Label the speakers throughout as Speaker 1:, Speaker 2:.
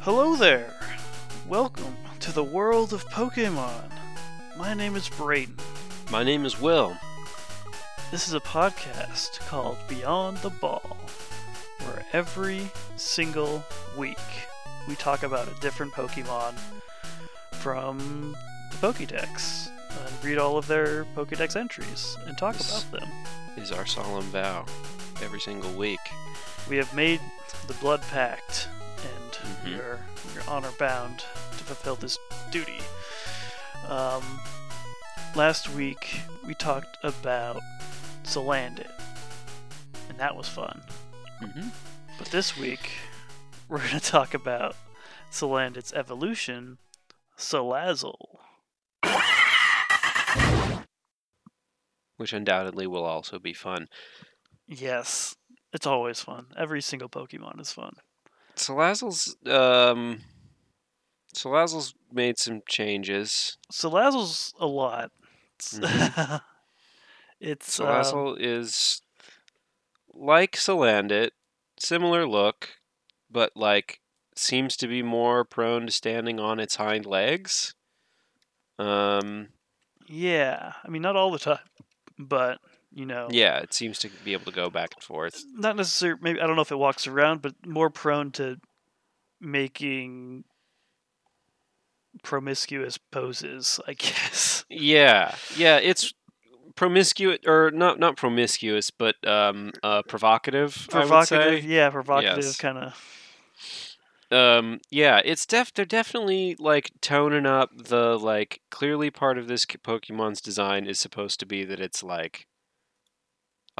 Speaker 1: Hello there! Welcome to the world of Pokemon. My name is Brayden.
Speaker 2: My name is Will.
Speaker 1: This is a podcast called Beyond the Ball, where every single week we talk about a different Pokemon from the Pokédex and read all of their Pokédex entries and talk
Speaker 2: This-
Speaker 1: about them.
Speaker 2: Is our solemn vow every single week.
Speaker 1: We have made the blood pact,
Speaker 2: Mhm.
Speaker 1: are we are honor bound to fulfill this duty. Um, last week we talked about Salandit, and that was fun.
Speaker 2: Mm-hmm.
Speaker 1: But this week we're going to talk about Salandit's evolution, Salazzle.
Speaker 2: Which undoubtedly will also be fun.
Speaker 1: Yes, it's always fun. Every single Pokemon is fun.
Speaker 2: Salazzle's um Salazzle's made some changes.
Speaker 1: Salazzle's a lot. It's,
Speaker 2: Mhm.
Speaker 1: it's um,
Speaker 2: Salazzle is like Salandit, similar look, but like seems to be more prone to standing on its hind legs. Um
Speaker 1: Yeah, I mean, not all the time, but you know,
Speaker 2: yeah, it seems to be able to go back and forth.
Speaker 1: not necessarily. Maybe I don't know if it walks around, but more prone to making promiscuous poses, I guess.
Speaker 2: Yeah, yeah, it's promiscuous or not not promiscuous, but um uh provocative. I would
Speaker 1: Provocative,
Speaker 2: say.
Speaker 1: yeah, provocative
Speaker 2: Yes.
Speaker 1: kind of.
Speaker 2: Um yeah, it's def they're definitely like toning up the like clearly part of this Pokemon's design is supposed to be that it's like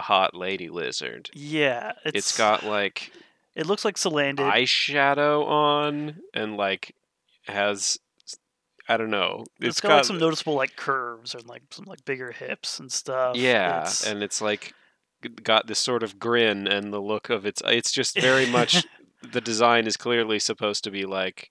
Speaker 2: a hot lady lizard.
Speaker 1: Yeah, it's,
Speaker 2: it's got like
Speaker 1: It looks like Salandit.
Speaker 2: eyeshadow on and like has I don't know.
Speaker 1: it's got, like some noticeable like curves and like some like bigger hips and stuff.
Speaker 2: Yeah,
Speaker 1: It's-
Speaker 2: and it's like got this sort of grin and the look of its. It's just very much the design is clearly supposed to be like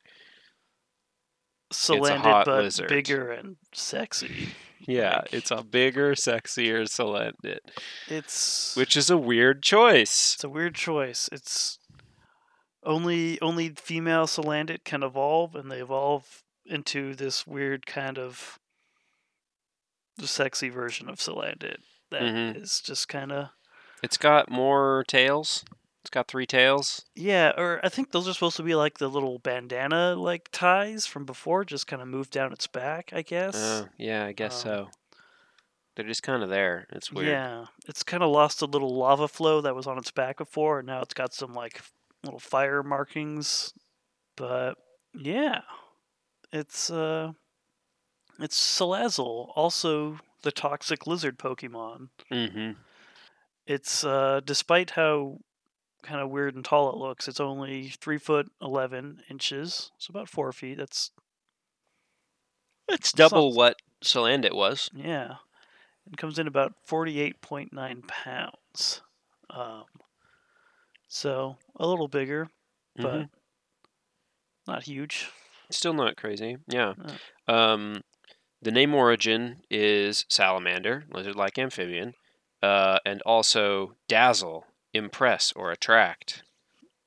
Speaker 1: Salandit, but
Speaker 2: lizard.
Speaker 1: bigger and sexy.
Speaker 2: Yeah, it's a bigger, sexier Salandit,
Speaker 1: It's
Speaker 2: which is a weird choice.
Speaker 1: It's a weird choice. It's only only female Salandit can evolve, and they evolve into this weird kind of sexy version of Salandit that is
Speaker 2: Mhm.
Speaker 1: just kind of
Speaker 2: It's got more tails. It's got three tails.
Speaker 1: yeah. Or I think those are supposed to be like the little bandana like ties from before, just kind of moved down its back. I guess.
Speaker 2: Uh, yeah, I guess
Speaker 1: Um,
Speaker 2: so. They're just kind of there. It's weird.
Speaker 1: Yeah, it's kind of lost a little lava flow that was on its back before, and now it's got some like little fire markings. But yeah, it's uh, it's Salazzle, also the toxic lizard Pokemon.
Speaker 2: Mm-hmm.
Speaker 1: It's uh, despite how kind of weird and tall it looks, it's only three foot eleven inches, so about four feet. That's
Speaker 2: It's double what Salandit was.
Speaker 1: Yeah. It comes in about 48.9 pounds. Um, so a little bigger, but
Speaker 2: Mhm.
Speaker 1: not huge.
Speaker 2: Still not crazy. Yeah.
Speaker 1: Uh.
Speaker 2: Um, the name origin is salamander, lizard-like amphibian, uh, and also dazzle, impress, or attract.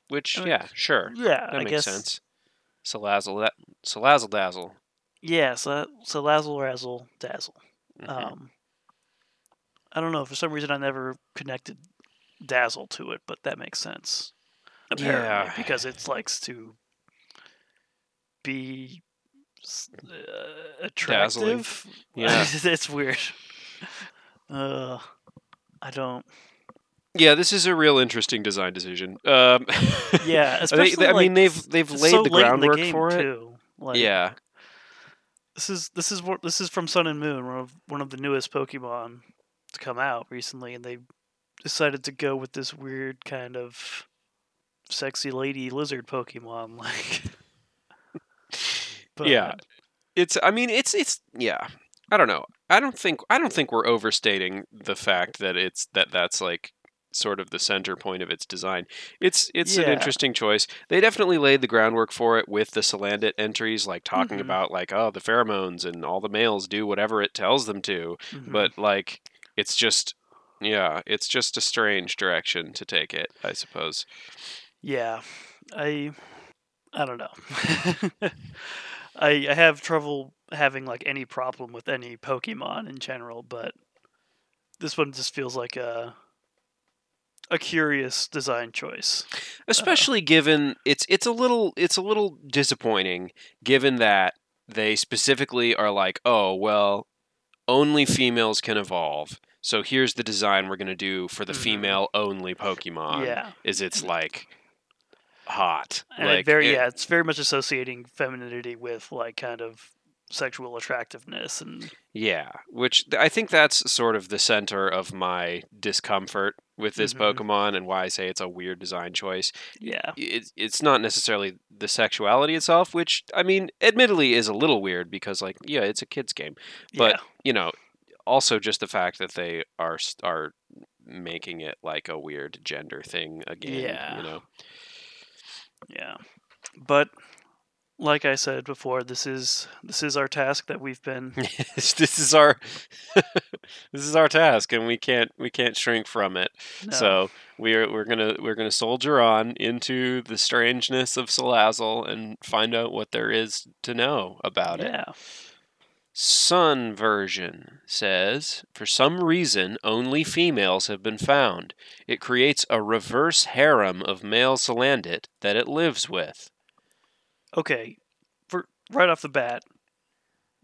Speaker 2: Which,
Speaker 1: I mean,
Speaker 2: yeah, sure,
Speaker 1: Yeah,
Speaker 2: that
Speaker 1: I
Speaker 2: makes
Speaker 1: guess.
Speaker 2: sense. Salazzle, that Salazzle dazzle.
Speaker 1: Yeah, so, so Lazzle, Razzle, Dazzle.
Speaker 2: Mhm.
Speaker 1: Um, I don't know. For some reason, I never connected Dazzle to it, but that makes sense. Apparently,
Speaker 2: Yeah.
Speaker 1: because it likes to be uh,
Speaker 2: Dazzling.
Speaker 1: attractive.
Speaker 2: Yeah.
Speaker 1: it's weird. Uh, I don't.
Speaker 2: Yeah, this is a real interesting design decision. Um,
Speaker 1: Yeah, especially
Speaker 2: they- I mean,
Speaker 1: like,
Speaker 2: they've they've laid
Speaker 1: so
Speaker 2: the groundwork
Speaker 1: game,
Speaker 2: for it.
Speaker 1: too. Like,
Speaker 2: yeah,
Speaker 1: this is this is what this is from Sun and Moon, one of one of the newest Pokemon to come out recently, and they decided to go with this weird kind of sexy lady lizard Pokemon, like. but,
Speaker 2: Yeah. it's i mean it's it's yeah i don't know i don't think i don't think we're overstating the fact that it's that that's like sort of the center point of its design it's it's an interesting choice they definitely laid the groundwork for it with the salandit entries like talking
Speaker 1: Mhm.
Speaker 2: about like oh the pheromones and all the males do whatever it tells them to
Speaker 1: mhm.
Speaker 2: but like it's just yeah it's just a strange direction to take it i suppose
Speaker 1: Yeah, I I don't know. I I have trouble having like any problem with any Pokemon in general, but this one just feels like a a curious design choice.
Speaker 2: especially given it's it's a little it's a little disappointing given that they specifically are like oh well only females can evolve so here's the design we're going to do for the
Speaker 1: Mhm.
Speaker 2: female only pokemon
Speaker 1: yeah.
Speaker 2: is it's like hot
Speaker 1: And it very
Speaker 2: it-
Speaker 1: yeah, it's very much associating femininity with like kind of sexual attractiveness and
Speaker 2: yeah which i think that's sort of the center of my discomfort with this
Speaker 1: Mhm.
Speaker 2: pokemon and why i say it's a weird design choice
Speaker 1: yeah.
Speaker 2: it's it's not necessarily the sexuality itself, which I mean, admittedly, is a little weird because like yeah, it's a kids game, But-
Speaker 1: yeah.
Speaker 2: you know. Also, just the fact that they are are making it like a weird gender thing again.
Speaker 1: Yeah.
Speaker 2: You know.
Speaker 1: Yeah. But like I said before, this is this is our task that we've been
Speaker 2: this is our this is our task, and we can't we can't shrink from it.
Speaker 1: no,
Speaker 2: So we're we're gonna we're gonna soldier on into the strangeness of Salazzle and find out what there is to know about it.
Speaker 1: yeah.
Speaker 2: Sun version says, for some reason, only females have been found. It creates a reverse harem of male Salandit that it lives with.
Speaker 1: Okay. For right off the bat,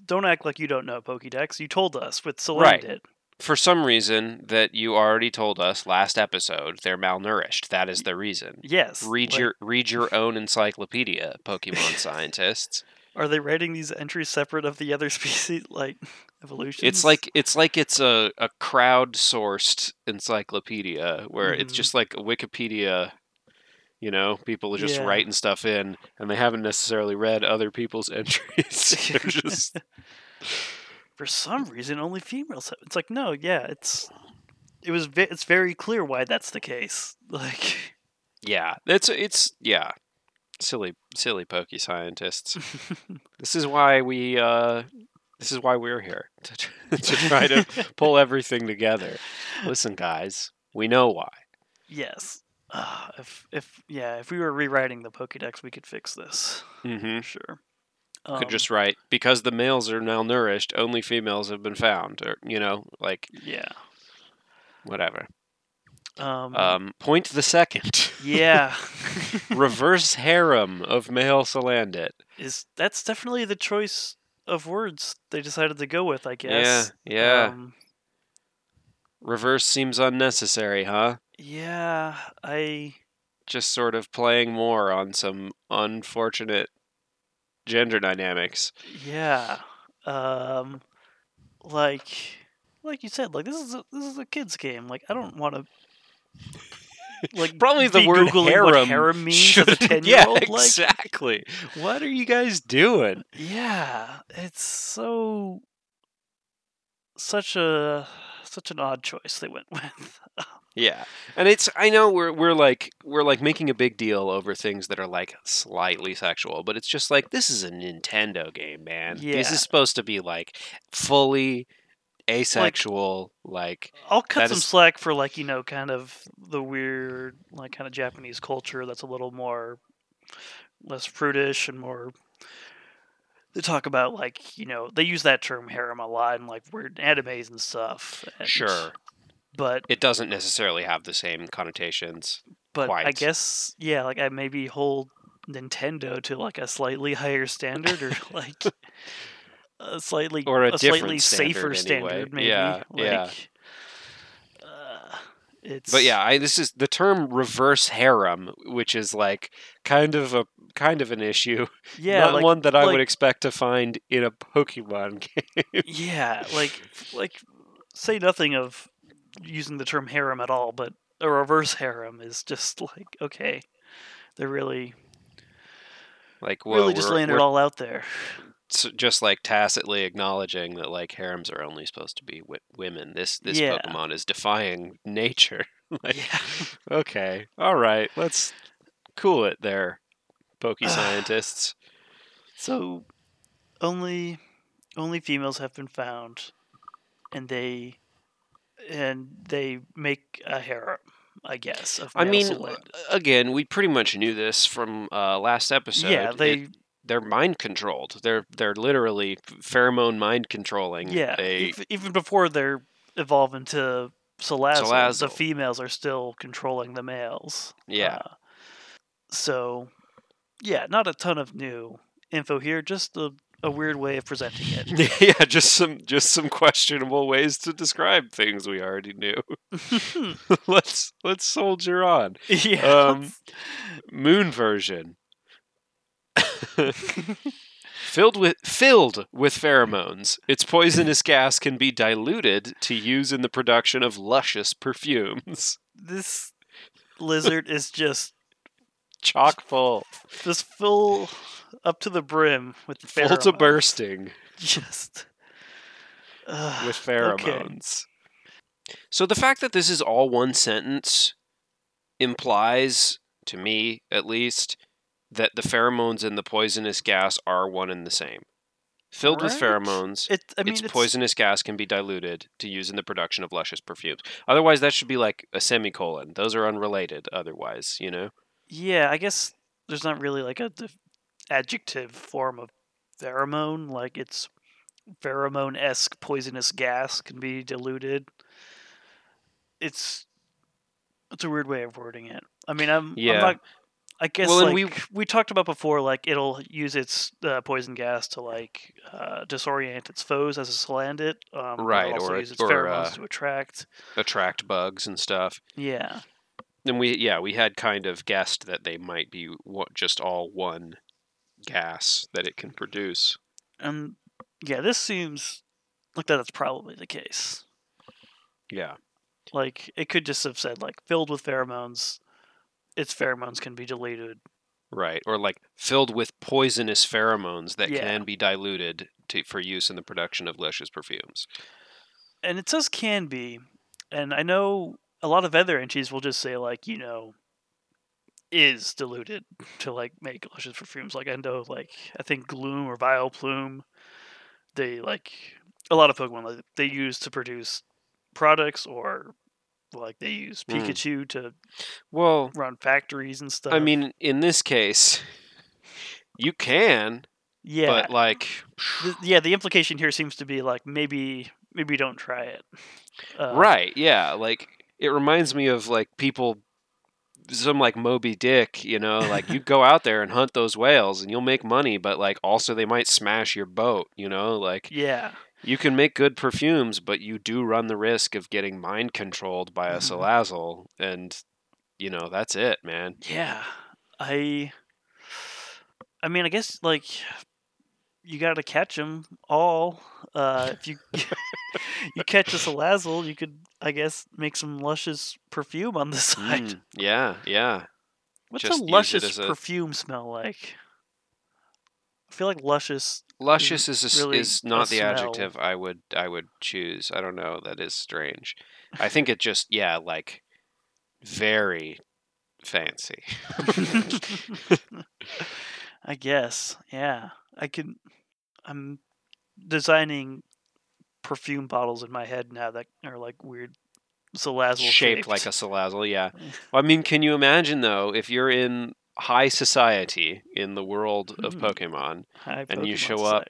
Speaker 1: don't act like you don't know Pokédex. You told us with
Speaker 2: Right.
Speaker 1: did.
Speaker 2: For some reason that you already told us last episode, they're malnourished. That is the reason.
Speaker 1: Yes.
Speaker 2: Read
Speaker 1: like,
Speaker 2: your read your own encyclopedia, Pokemon scientists.
Speaker 1: Are they writing these entries separate of the other species like evolution?
Speaker 2: It's like it's like it's a, a crowd-sourced encyclopedia where it's
Speaker 1: Mhm.
Speaker 2: just like a Wikipedia. You know, people are just
Speaker 1: Yeah.
Speaker 2: writing stuff in, and they haven't necessarily read other people's entries. They're just
Speaker 1: for some reason only females have. It's like no, yeah, it's it was ve- it's very clear why that's the case. Like
Speaker 2: yeah, it's it's yeah, silly silly pokey scientists. This is why we uh, this is why we're here to to try to pull everything together. Listen, guys, we know why.
Speaker 1: yes. Uh, if if yeah, if we were rewriting the Pokédex, we could fix this
Speaker 2: hmm
Speaker 1: for sure.
Speaker 2: Could
Speaker 1: Um,
Speaker 2: just write because the males are malnourished, only females have been found, or you know, like
Speaker 1: yeah.
Speaker 2: whatever.
Speaker 1: Um,
Speaker 2: Um, point the second.
Speaker 1: yeah.
Speaker 2: Reverse harem of male Salandit.
Speaker 1: is that's definitely the choice of words they decided to go with, I
Speaker 2: Yeah,
Speaker 1: guess.
Speaker 2: yeah.
Speaker 1: Um,
Speaker 2: Reverse seems unnecessary, huh?
Speaker 1: Yeah, I
Speaker 2: Just sort of playing more on some unfortunate gender dynamics.
Speaker 1: yeah. Um like like you said, like this is a, this is a kids game. Like I don't want to like
Speaker 2: Probably the word
Speaker 1: Googling
Speaker 2: harem,
Speaker 1: what harem means as a 10 year
Speaker 2: yeah,
Speaker 1: old like
Speaker 2: exactly. What are you guys doing?
Speaker 1: yeah, it's so such a such an odd choice they went with.
Speaker 2: Yeah, and it's I know we're we're like we're like making a big deal over things that are like slightly sexual, but it's just like this is a Nintendo game, man. This is supposed to be like fully asexual, like,
Speaker 1: I'll cut some
Speaker 2: is-
Speaker 1: slack for like you know kind of the weird like kind of Japanese culture that's a little more less prudish and more. They talk about like you know they use that term harem a lot in like weird animes and stuff. and-
Speaker 2: sure,
Speaker 1: but
Speaker 2: it doesn't necessarily have the same connotations.
Speaker 1: but I guess yeah, like I maybe hold Nintendo to like a slightly higher standard or like a slightly
Speaker 2: Or a different
Speaker 1: slightly safer
Speaker 2: standard, anyway.
Speaker 1: standard maybe.
Speaker 2: Yeah, yeah.
Speaker 1: like, Uh, it's
Speaker 2: But yeah, I, this is the term reverse harem, which is like kind of a kind of an issue.
Speaker 1: yeah,
Speaker 2: Not
Speaker 1: like,
Speaker 2: one that I would expect to find in a Pokemon game.
Speaker 1: yeah, like like say nothing of using the term harem at all, but a reverse harem is just like okay, they're really
Speaker 2: like, well,
Speaker 1: really just laying it all out there.
Speaker 2: just like tacitly acknowledging that like harems are only supposed to be wi- women. This this
Speaker 1: Yeah.
Speaker 2: Pokemon is defying nature. like,
Speaker 1: yeah,
Speaker 2: okay, all right, let's cool it there, Poke scientists.
Speaker 1: so only only females have been found, and they and they make a harem. I guess. Of
Speaker 2: I mean, uh, again, we pretty much knew this from uh, last episode.
Speaker 1: yeah,
Speaker 2: It-
Speaker 1: they
Speaker 2: they're mind controlled. They're they're literally pheromone mind controlling.
Speaker 1: yeah even before they're evolve into Salazzle,
Speaker 2: Salazzle.
Speaker 1: the females are still controlling the males.
Speaker 2: yeah.
Speaker 1: Uh, so, yeah, not a ton of new info here, just a, a weird way of presenting it.
Speaker 2: yeah, just some just some questionable ways to describe things we already knew. let's let's soldier on.
Speaker 1: yeah.
Speaker 2: Um, Moon version. filled with filled with pheromones, its poisonous gas can be diluted to use in the production of luscious perfumes.
Speaker 1: this lizard is just
Speaker 2: Chock full,
Speaker 1: just full up to the brim with
Speaker 2: full to bursting
Speaker 1: Just Ugh,
Speaker 2: with
Speaker 1: okay.
Speaker 2: pheromones. So the fact that this is all one sentence implies, to me at least, that the pheromones and the poisonous gas are one and the same. Filled with pheromones,
Speaker 1: It, I mean,
Speaker 2: its
Speaker 1: it's,
Speaker 2: poisonous gas can be diluted to use in the production of luscious perfumes. Otherwise, that should be like a semicolon. Those are unrelated. Otherwise, you know.
Speaker 1: Yeah, I guess there's not really like a def- adjective form of pheromone. Like it's pheromone esque poisonous gas can be diluted. It's it's a weird way of wording it. I mean, I'm,
Speaker 2: Yeah.
Speaker 1: I'm not. I guess
Speaker 2: Well,
Speaker 1: like
Speaker 2: we-
Speaker 1: we, talked about before, like it'll use its uh, poison gas to like uh, disorient its foes as a salandit. Um,
Speaker 2: Right, or-
Speaker 1: use its
Speaker 2: or,
Speaker 1: pheromones
Speaker 2: uh,
Speaker 1: to attract.
Speaker 2: Attract bugs and stuff.
Speaker 1: Yeah,
Speaker 2: And we, yeah, we had kind of guessed that they might be wa- just all one gas that it can produce.
Speaker 1: and yeah, this seems like that. That's probably the case.
Speaker 2: Yeah.
Speaker 1: Like it could just have said like filled with pheromones. Its pheromones can be diluted.
Speaker 2: Right. Or like filled with poisonous pheromones that
Speaker 1: Yeah.
Speaker 2: can be diluted to, for use in the production of luscious perfumes.
Speaker 1: And it says can be. And I know a lot of other entries will just say like, you know, is diluted to like make luscious perfumes. Like I know like I think Gloom or Vileplume, they like a lot of Pokemon like, they use to produce products or like they use
Speaker 2: Mm.
Speaker 1: Pikachu to
Speaker 2: Well,
Speaker 1: run factories and stuff.
Speaker 2: I mean, in this case, you can,
Speaker 1: yeah,
Speaker 2: but like,
Speaker 1: the, yeah. The implication here seems to be like maybe maybe don't try it. Uh,
Speaker 2: right? Yeah. Like, it reminds me of like people, some like Moby Dick, you know, like you go out there and hunt those whales and you'll make money, but like also they might smash your boat, you know, like
Speaker 1: Yeah.
Speaker 2: you can make good perfumes, but you do run the risk of getting mind controlled by a
Speaker 1: Mhm.
Speaker 2: Salazzle, and you know that's it, man.
Speaker 1: Yeah. I. I mean, I guess like you got to catch them all. Uh, if you you catch a Salazzle, you could, I guess, make some luscious perfume on the side.
Speaker 2: Mm, yeah, yeah.
Speaker 1: What's
Speaker 2: just
Speaker 1: a luscious
Speaker 2: a-
Speaker 1: perfume smell like? I feel like luscious.
Speaker 2: Luscious is a
Speaker 1: really
Speaker 2: is not the
Speaker 1: smell.
Speaker 2: adjective I would I would choose. I don't know. That is strange. I think it just yeah, like very fancy.
Speaker 1: I guess. Yeah. I can. I'm designing perfume bottles in my head now that are like weird Salazzle
Speaker 2: shaped like a Salazzle, yeah. I mean, can you imagine though if you're in high society in the world of
Speaker 1: Hmm.
Speaker 2: Pokemon?
Speaker 1: high
Speaker 2: and you
Speaker 1: Pokemon
Speaker 2: show up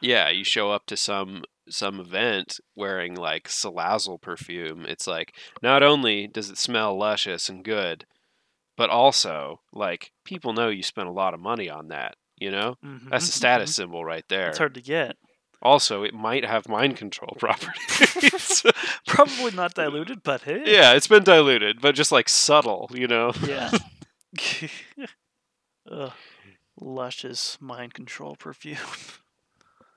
Speaker 2: Yeah, you show up to some some event wearing like Salazzle perfume. It's like not only does it smell luscious and good, but also like people know you spent a lot of money on that. You know,
Speaker 1: Mhm,
Speaker 2: that's a
Speaker 1: mhm.
Speaker 2: status symbol right there.
Speaker 1: It's hard to get.
Speaker 2: Also, it might have mind control properties.
Speaker 1: Probably not diluted, but hey.
Speaker 2: yeah, it's been diluted, but just like subtle. You know.
Speaker 1: Yeah. Ugh. Luscious mind control perfume.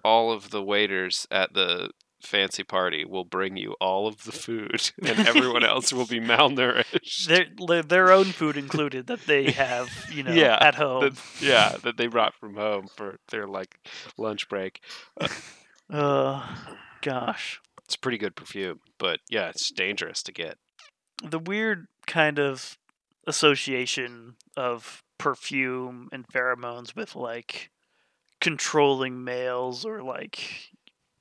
Speaker 2: all of the waiters at the fancy party will bring you all of the food, and everyone else will be malnourished.
Speaker 1: their their- own food included that they have, you know,
Speaker 2: Yeah,
Speaker 1: at home.
Speaker 2: that, yeah, that they brought from home for their like lunch break.
Speaker 1: Uh, gosh.
Speaker 2: It's pretty good perfume, but yeah, it's dangerous to get.
Speaker 1: the weird kind of association of perfume and pheromones with like controlling males or like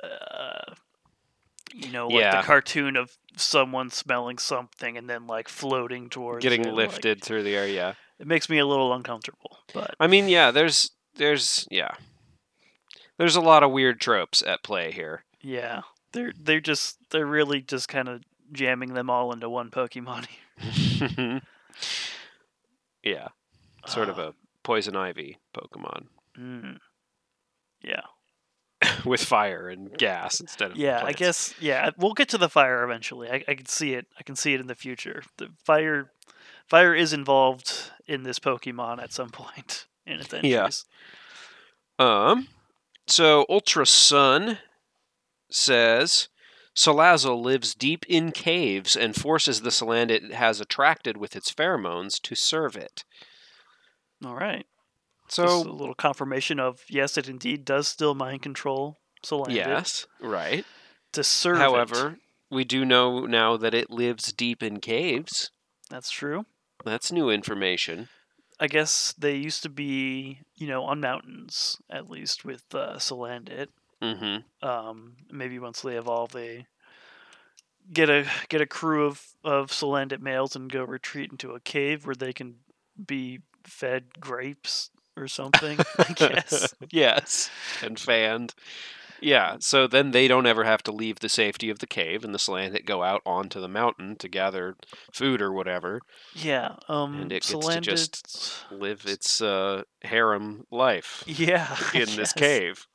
Speaker 1: uh you know, like
Speaker 2: Yeah.
Speaker 1: the cartoon of someone smelling something and then like floating towards
Speaker 2: Getting
Speaker 1: it, like,
Speaker 2: lifted through the air, yeah.
Speaker 1: it makes me a little uncomfortable. But
Speaker 2: I mean, yeah, there's there's yeah. There's a lot of weird tropes at play here.
Speaker 1: yeah, they're they're just they're really just kind of jamming them all into one Pokemon.
Speaker 2: yeah, sort of
Speaker 1: Uh,
Speaker 2: a poison ivy Pokemon
Speaker 1: mm, yeah.
Speaker 2: with fire and gas instead of
Speaker 1: Yeah, I guess. Yeah, we'll get to the fire eventually. I, I can see it. I can see it in the future. The fire, fire is involved in this Pokemon at some point in its entries.
Speaker 2: Yeah. Um, so Ultra Sun says Salazzle lives deep in caves and forces the Salandit has attracted with its pheromones to serve it.
Speaker 1: All right. So a little confirmation of yes, it indeed does still mind control Salandit.
Speaker 2: yes, right.
Speaker 1: to serve. it.
Speaker 2: However, we do know now that it lives deep in caves.
Speaker 1: that's true.
Speaker 2: That's new information.
Speaker 1: I guess they used to be, you know, on mountains at least with uh, Salandit.
Speaker 2: Mm-hmm.
Speaker 1: um, maybe once they evolve, they get a get a crew of of Salandit males and go retreat into a cave where they can be fed grapes or something. I guess.
Speaker 2: yes, and fanned. Yeah, so then they don't ever have to leave the safety of the cave, and the Salandit go out onto the mountain to gather food or whatever,
Speaker 1: Yeah. Um.
Speaker 2: And it gets to just live its uh, harem life
Speaker 1: Yeah.
Speaker 2: In this cave.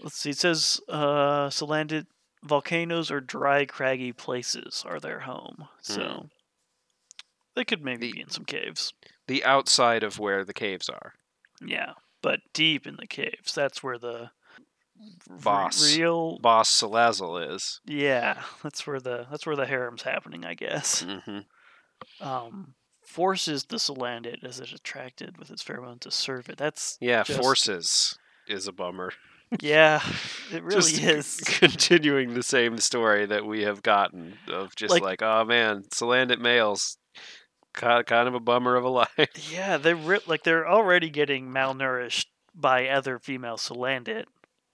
Speaker 1: Let's see. It says uh, Salandit volcanoes or dry, craggy places are their home. So they could maybe
Speaker 2: The-
Speaker 1: be in some caves.
Speaker 2: The outside of where the caves are.
Speaker 1: Yeah, but deep in the caves. That's where the
Speaker 2: Boss.
Speaker 1: real
Speaker 2: Boss Salazzle is.
Speaker 1: yeah. That's where the that's where the harem's happening, I guess.
Speaker 2: hmm
Speaker 1: Um, forces the Salandit as it's attracted with its pheromone to serve it. That's
Speaker 2: Yeah,
Speaker 1: Just-
Speaker 2: forces is a bummer.
Speaker 1: yeah, it really
Speaker 2: Just
Speaker 1: is.
Speaker 2: continuing the same story that we have gotten of just
Speaker 1: Like-
Speaker 2: like, oh man, Salandit males, kind of a bummer of a life.
Speaker 1: Yeah, they're re- like they're already getting malnourished by other female Salandit,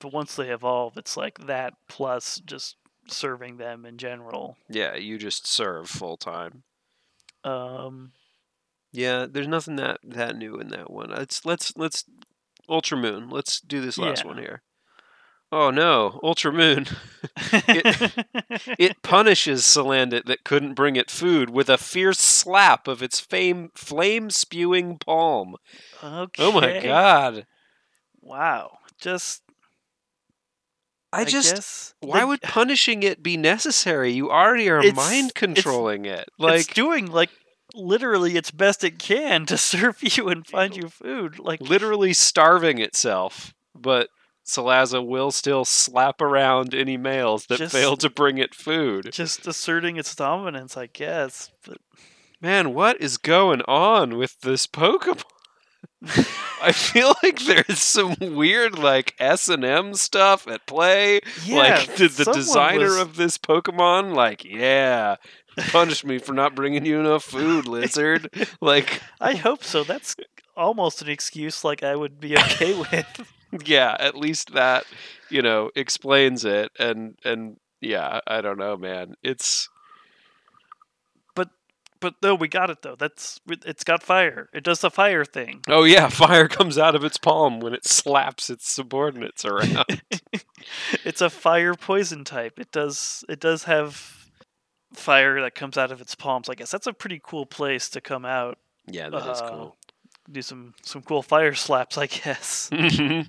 Speaker 1: but once they evolve, it's like that plus just serving them in general.
Speaker 2: yeah, you just serve full time.
Speaker 1: Um,
Speaker 2: Yeah, there's nothing that that new in that one. Let's let's let's Ultra Moon. Let's do this last
Speaker 1: Yeah.
Speaker 2: one here. Oh no, Ultra Moon. It punishes Salandit that couldn't bring it food with a fierce slap of its fame flame spewing palm.
Speaker 1: okay.
Speaker 2: Oh my god.
Speaker 1: Wow. Just
Speaker 2: I, just
Speaker 1: guess
Speaker 2: why
Speaker 1: they-
Speaker 2: would punishing it be necessary? You already are mind controlling it.
Speaker 1: it's
Speaker 2: Like
Speaker 1: doing like literally its best it can to serve you and find you food. Like
Speaker 2: literally starving itself, but Salazzle will still slap around any males that
Speaker 1: Just-
Speaker 2: fail to bring it food.
Speaker 1: just asserting its dominance, I guess. But
Speaker 2: Man, what is going on with this Pokemon? I feel like there's some weird like S and M stuff at play.
Speaker 1: yeah,
Speaker 2: like the, the designer
Speaker 1: was-
Speaker 2: of this Pokemon, like, yeah, punish me for not bringing you enough food, lizard. like,
Speaker 1: I hope so. That's almost an excuse like I would be okay with.
Speaker 2: Yeah, at least that, you know, explains it. And and yeah, I don't know, man. It's
Speaker 1: But but no, we got it though. That's it's got fire. It does the fire thing.
Speaker 2: oh yeah, fire comes out of its palm when it slaps its subordinates around.
Speaker 1: it's a fire poison type. It does it does have fire that comes out of its palms. I guess that's a pretty cool place to come out.
Speaker 2: yeah, that is
Speaker 1: Uh,
Speaker 2: cool.
Speaker 1: Do some some cool fire slaps, I guess.
Speaker 2: Mhm.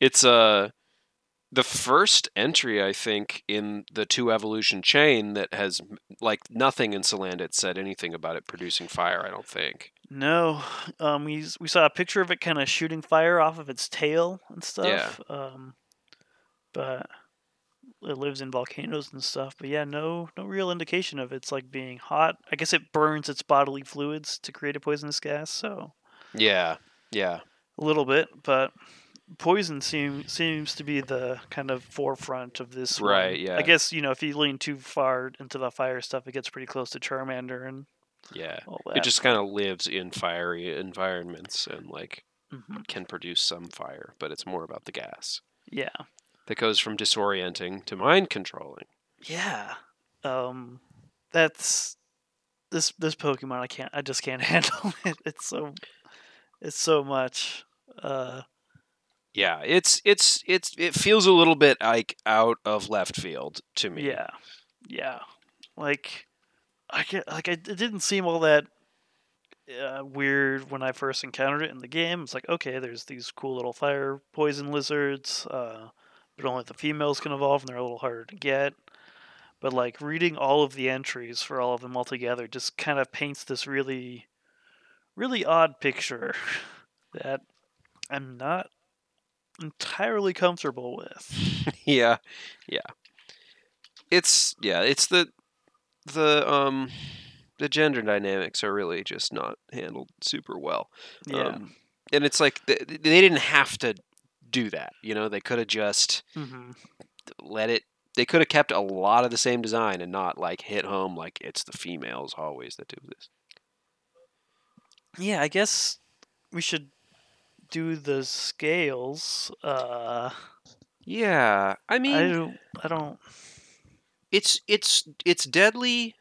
Speaker 2: it's uh the first entry I think in the two evolution chain that has like nothing in Salandit said anything about it producing fire. I don't think.
Speaker 1: No, um, we we saw a picture of it kind of shooting fire off of its tail and stuff. Yeah. Um, but it lives in volcanoes and stuff. But yeah, no no real indication of it's like being hot. I guess it burns its bodily fluids to create a poisonous gas. So
Speaker 2: Yeah, yeah,
Speaker 1: a little bit, but poison seem, seems to be the kind of forefront of this. one.
Speaker 2: Right, yeah.
Speaker 1: I guess you know if you lean too far into the fire stuff, it gets pretty close to Charmander and
Speaker 2: yeah. It just kind of lives in fiery environments and like
Speaker 1: Mhm.
Speaker 2: can produce some fire, but it's more about the gas
Speaker 1: yeah.
Speaker 2: that goes from disorienting to mind controlling.
Speaker 1: yeah, um, that's this this Pokemon. I can't. I just can't handle it. It's so it's so much. Uh,
Speaker 2: Yeah, it's it's it's it feels a little bit like out of left field to me.
Speaker 1: yeah, yeah. Like I get like I, it didn't seem all that uh, weird when I first encountered it in the game. It's like okay, there's these cool little fire poison lizards, uh, but only the females can evolve, and they're a little harder to get. But like reading all of the entries for all of them all together just kind of paints this really, really odd picture that I'm not entirely comfortable with.
Speaker 2: yeah, yeah. It's yeah, it's the the um the gender dynamics are really just not handled super well.
Speaker 1: Yeah.
Speaker 2: Um, and it's like they, they didn't have to do that. You know, they could have just
Speaker 1: hmm
Speaker 2: let it. They could have kept a lot of the same design and not like hit home like it's the females always that do this.
Speaker 1: Yeah, I guess we should do the scales. Uh,
Speaker 2: Yeah, I mean,
Speaker 1: I don't. I don't.
Speaker 2: it's it's it's deadly.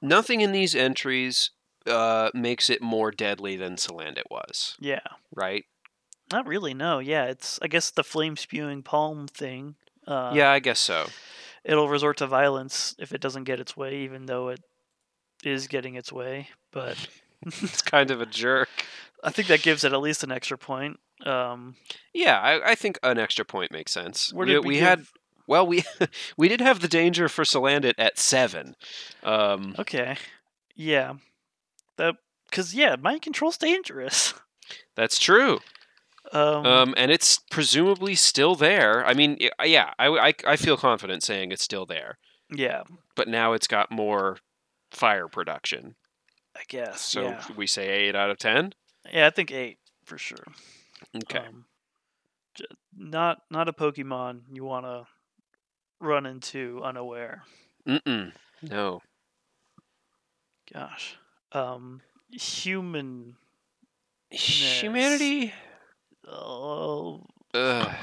Speaker 2: Nothing in these entries uh, makes it more deadly than Salandit was,
Speaker 1: Yeah,
Speaker 2: right?
Speaker 1: not really. No. Yeah, it's. I guess the flame spewing palm thing. Uh,
Speaker 2: yeah, I guess so.
Speaker 1: it'll resort to violence if it doesn't get its way, even though it is getting its way. But
Speaker 2: It's kind of a jerk.
Speaker 1: I think that gives it at least an extra point. Um,
Speaker 2: Yeah, I, I think an extra point makes sense.
Speaker 1: where
Speaker 2: we,
Speaker 1: did we,
Speaker 2: we
Speaker 1: give-
Speaker 2: had well, we we did have the danger for Salandit at seven. Um,
Speaker 1: Okay. Yeah. That because yeah, mind control's dangerous.
Speaker 2: that's true.
Speaker 1: Um,
Speaker 2: Um, and it's presumably still there. I mean, yeah, I, I, I feel confident saying it's still there.
Speaker 1: yeah,
Speaker 2: But now it's got more fire production.
Speaker 1: I guess.
Speaker 2: So
Speaker 1: yeah.
Speaker 2: we say eight out of ten?
Speaker 1: Yeah, I think eight for sure.
Speaker 2: Okay.
Speaker 1: Um, not not a Pokemon you want to run into unaware.
Speaker 2: Mm-mm. No.
Speaker 1: Gosh. Um, human.
Speaker 2: Humanity.
Speaker 1: Oh,
Speaker 2: Ugh.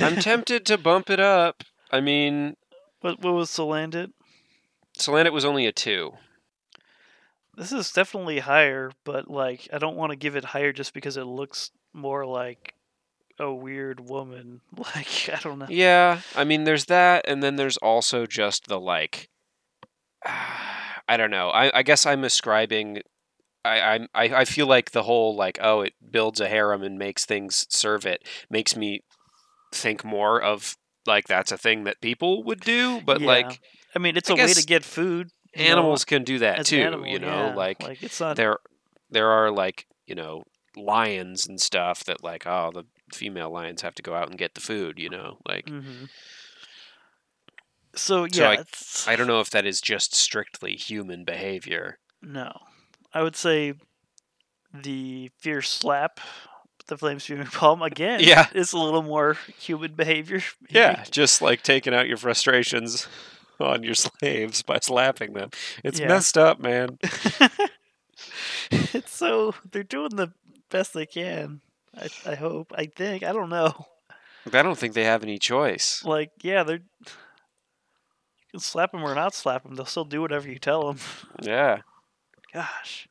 Speaker 2: I'm tempted to bump it up. I mean,
Speaker 1: what what was Salandit?
Speaker 2: Salandit was only a two.
Speaker 1: This is definitely higher, but like I don't want to give it higher just because it looks more like a weird woman. Like I don't know.
Speaker 2: Yeah, I mean, there's that, and then there's also just the like. I don't know. I, I guess I'm ascribing. I, I'm- I I feel like the whole like oh it builds a harem and makes things serve it makes me think more of like that's a thing that people would do, but
Speaker 1: Yeah.
Speaker 2: like
Speaker 1: I mean, it's
Speaker 2: I
Speaker 1: a way to get food. You know,
Speaker 2: animals can do that too.
Speaker 1: an animal,
Speaker 2: you know,
Speaker 1: yeah.
Speaker 2: like
Speaker 1: it's not.
Speaker 2: there there are like you know lions and stuff that like oh the female lions have to go out and get the food. You know, like
Speaker 1: hmm So yeah,
Speaker 2: So I- I don't know if that is just strictly human behavior.
Speaker 1: no. I would say the fierce slap, the flame spewing palm again.
Speaker 2: Yeah.
Speaker 1: it's a little more human behavior. maybe.
Speaker 2: Yeah, just like taking out your frustrations on your slaves by slapping them. It's
Speaker 1: Yeah.
Speaker 2: messed up, man.
Speaker 1: it's so they're doing the best they can. I I hope. I think. I don't know.
Speaker 2: I don't think they have any choice.
Speaker 1: Like, yeah, they're. You can slap them or not slap them. They'll still do whatever you tell them.
Speaker 2: Yeah.
Speaker 1: Gosh.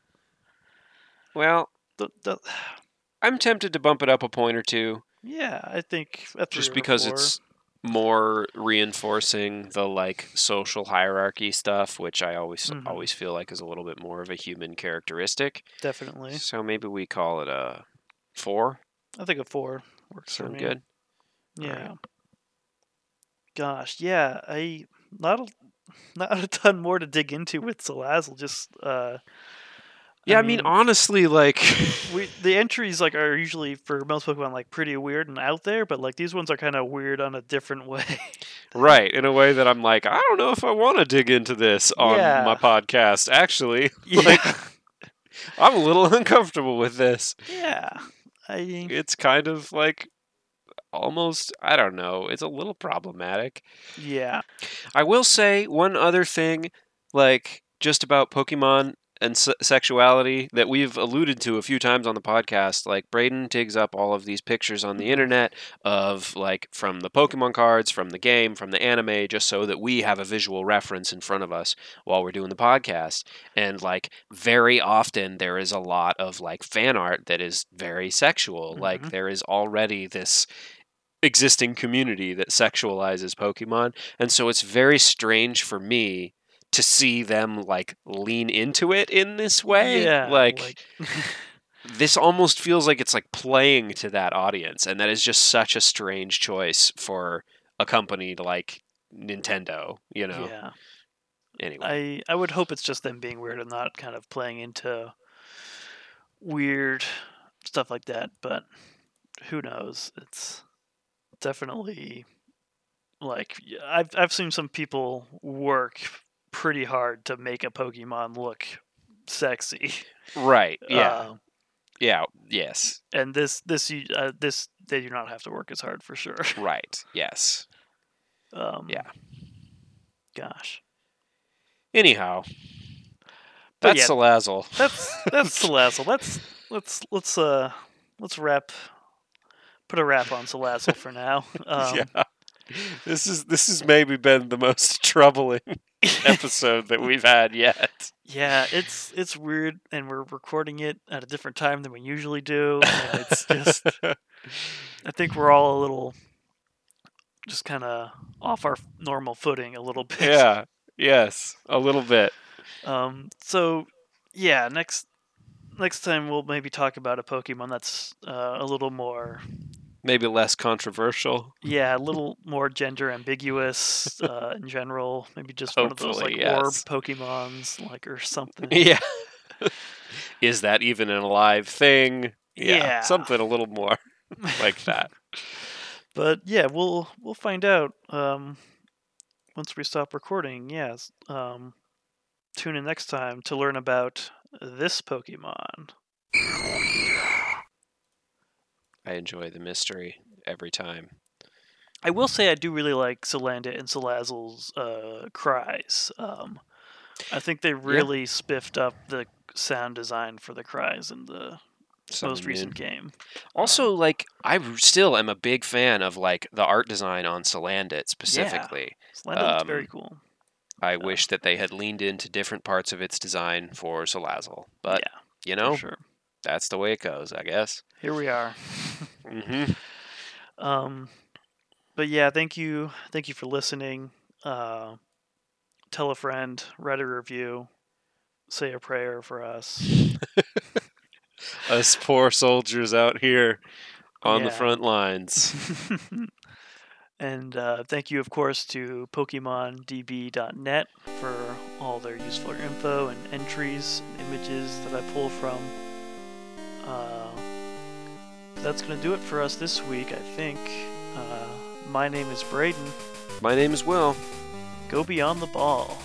Speaker 2: Well,
Speaker 1: The, the,
Speaker 2: I'm tempted to bump it up a point or two
Speaker 1: yeah, I think
Speaker 2: just because
Speaker 1: four.
Speaker 2: it's more reinforcing the like social hierarchy stuff, which I always
Speaker 1: Mhm.
Speaker 2: always feel like is a little bit more of a human characteristic.
Speaker 1: definitely.
Speaker 2: So maybe we call it a 4.
Speaker 1: I think a four works for me.
Speaker 2: good?
Speaker 1: Yeah.
Speaker 2: Alright.
Speaker 1: Gosh, yeah, I not a, not a ton more to dig into with Salazzle. Just uh,
Speaker 2: Yeah, I mean, honestly like
Speaker 1: we the entries like are usually for most Pokemon like pretty weird and out there, but like these ones are kind of weird on a different way.
Speaker 2: Right, in a way that I'm like, I don't know if I want to dig into this on
Speaker 1: Yeah.
Speaker 2: my podcast. Actually,
Speaker 1: yeah,
Speaker 2: I'm a little uncomfortable with this.
Speaker 1: yeah. I
Speaker 2: It's kind of like almost, I don't know, it's a little problematic.
Speaker 1: yeah
Speaker 2: I will say one other thing, like just about Pokemon and s- sexuality that we've alluded to a few times on the podcast. Like Braden digs up all of these pictures on the internet of like from the Pokemon cards, from the game, from the anime, just so that we have a visual reference in front of us while we're doing the podcast. And like very often there is a lot of like fan art that is very sexual. Like
Speaker 1: Mhm.
Speaker 2: there is already this existing community that sexualizes Pokemon. And so it's very strange for me to see them like lean into it in this way.
Speaker 1: Yeah,
Speaker 2: like, this almost feels like it's like playing to that audience and that is just such a strange choice for a company like Nintendo, you know.
Speaker 1: yeah.
Speaker 2: Anyway.
Speaker 1: I I would hope it's just them being weird and not kind of playing into weird stuff like that, but who knows? It's definitely like I've I've seen some people work pretty hard to make a Pokemon look sexy.
Speaker 2: right. Yeah.
Speaker 1: Uh,
Speaker 2: yeah. Yes.
Speaker 1: and this this you uh, this they do not have to work as hard for sure.
Speaker 2: Right. Yes.
Speaker 1: Um,
Speaker 2: Yeah.
Speaker 1: Gosh.
Speaker 2: Anyhow. That's
Speaker 1: yeah,
Speaker 2: Salazzle.
Speaker 1: That's that's Salazzle. Let's let's let's uh let's wrap put a wrap on Salazzle for now. Um,
Speaker 2: yeah. This is this has maybe been the most troubling episode that we've had yet.
Speaker 1: yeah, it's it's weird, and we're recording it at a different time than we usually do. And it's just I think we're all a little just kind of off our normal footing a little bit.
Speaker 2: yeah. Yes. A little bit.
Speaker 1: Um. So yeah, next next time we'll maybe talk about a Pokemon that's uh, a little more
Speaker 2: Maybe less controversial.
Speaker 1: Yeah, a little more gender ambiguous uh, in general. Maybe just one of those like
Speaker 2: Hopefully,
Speaker 1: orb. Pokemons, like or something.
Speaker 2: Yeah. is that even an alive thing?
Speaker 1: Yeah.
Speaker 2: Something a little more like that.
Speaker 1: but yeah, we'll we'll find out um, once we stop recording. Yes. Um, tune in next time to learn about this Pokemon.
Speaker 2: I enjoy the mystery every time.
Speaker 1: I will say I do really like Salandit and Salazzle's uh, cries. Um, I think they really spiffed up the sound design for the cries in the
Speaker 2: Something
Speaker 1: most
Speaker 2: new.
Speaker 1: recent game.
Speaker 2: Also, like I still am a big fan of like the art design on Salandit specifically.
Speaker 1: Slender looks
Speaker 2: Um,
Speaker 1: very cool.
Speaker 2: I wish that they had leaned into different parts of its design for Salazzle, but
Speaker 1: yeah,
Speaker 2: you know
Speaker 1: sure.
Speaker 2: That's the way it goes, I guess.
Speaker 1: Here we are.
Speaker 2: hmm
Speaker 1: Um, but yeah, thank you, thank you for listening. Uh, tell a friend, write a review, say a prayer for us.
Speaker 2: Us poor soldiers out here on the front lines.
Speaker 1: and uh, thank you, of course, to PokemonDB.net for all their useful info and entries, and images that I pull from. Uh, that's going to do it for us this week, I think. Uh, my name is Braden.
Speaker 2: My name is Will.
Speaker 1: Go beyond the ball.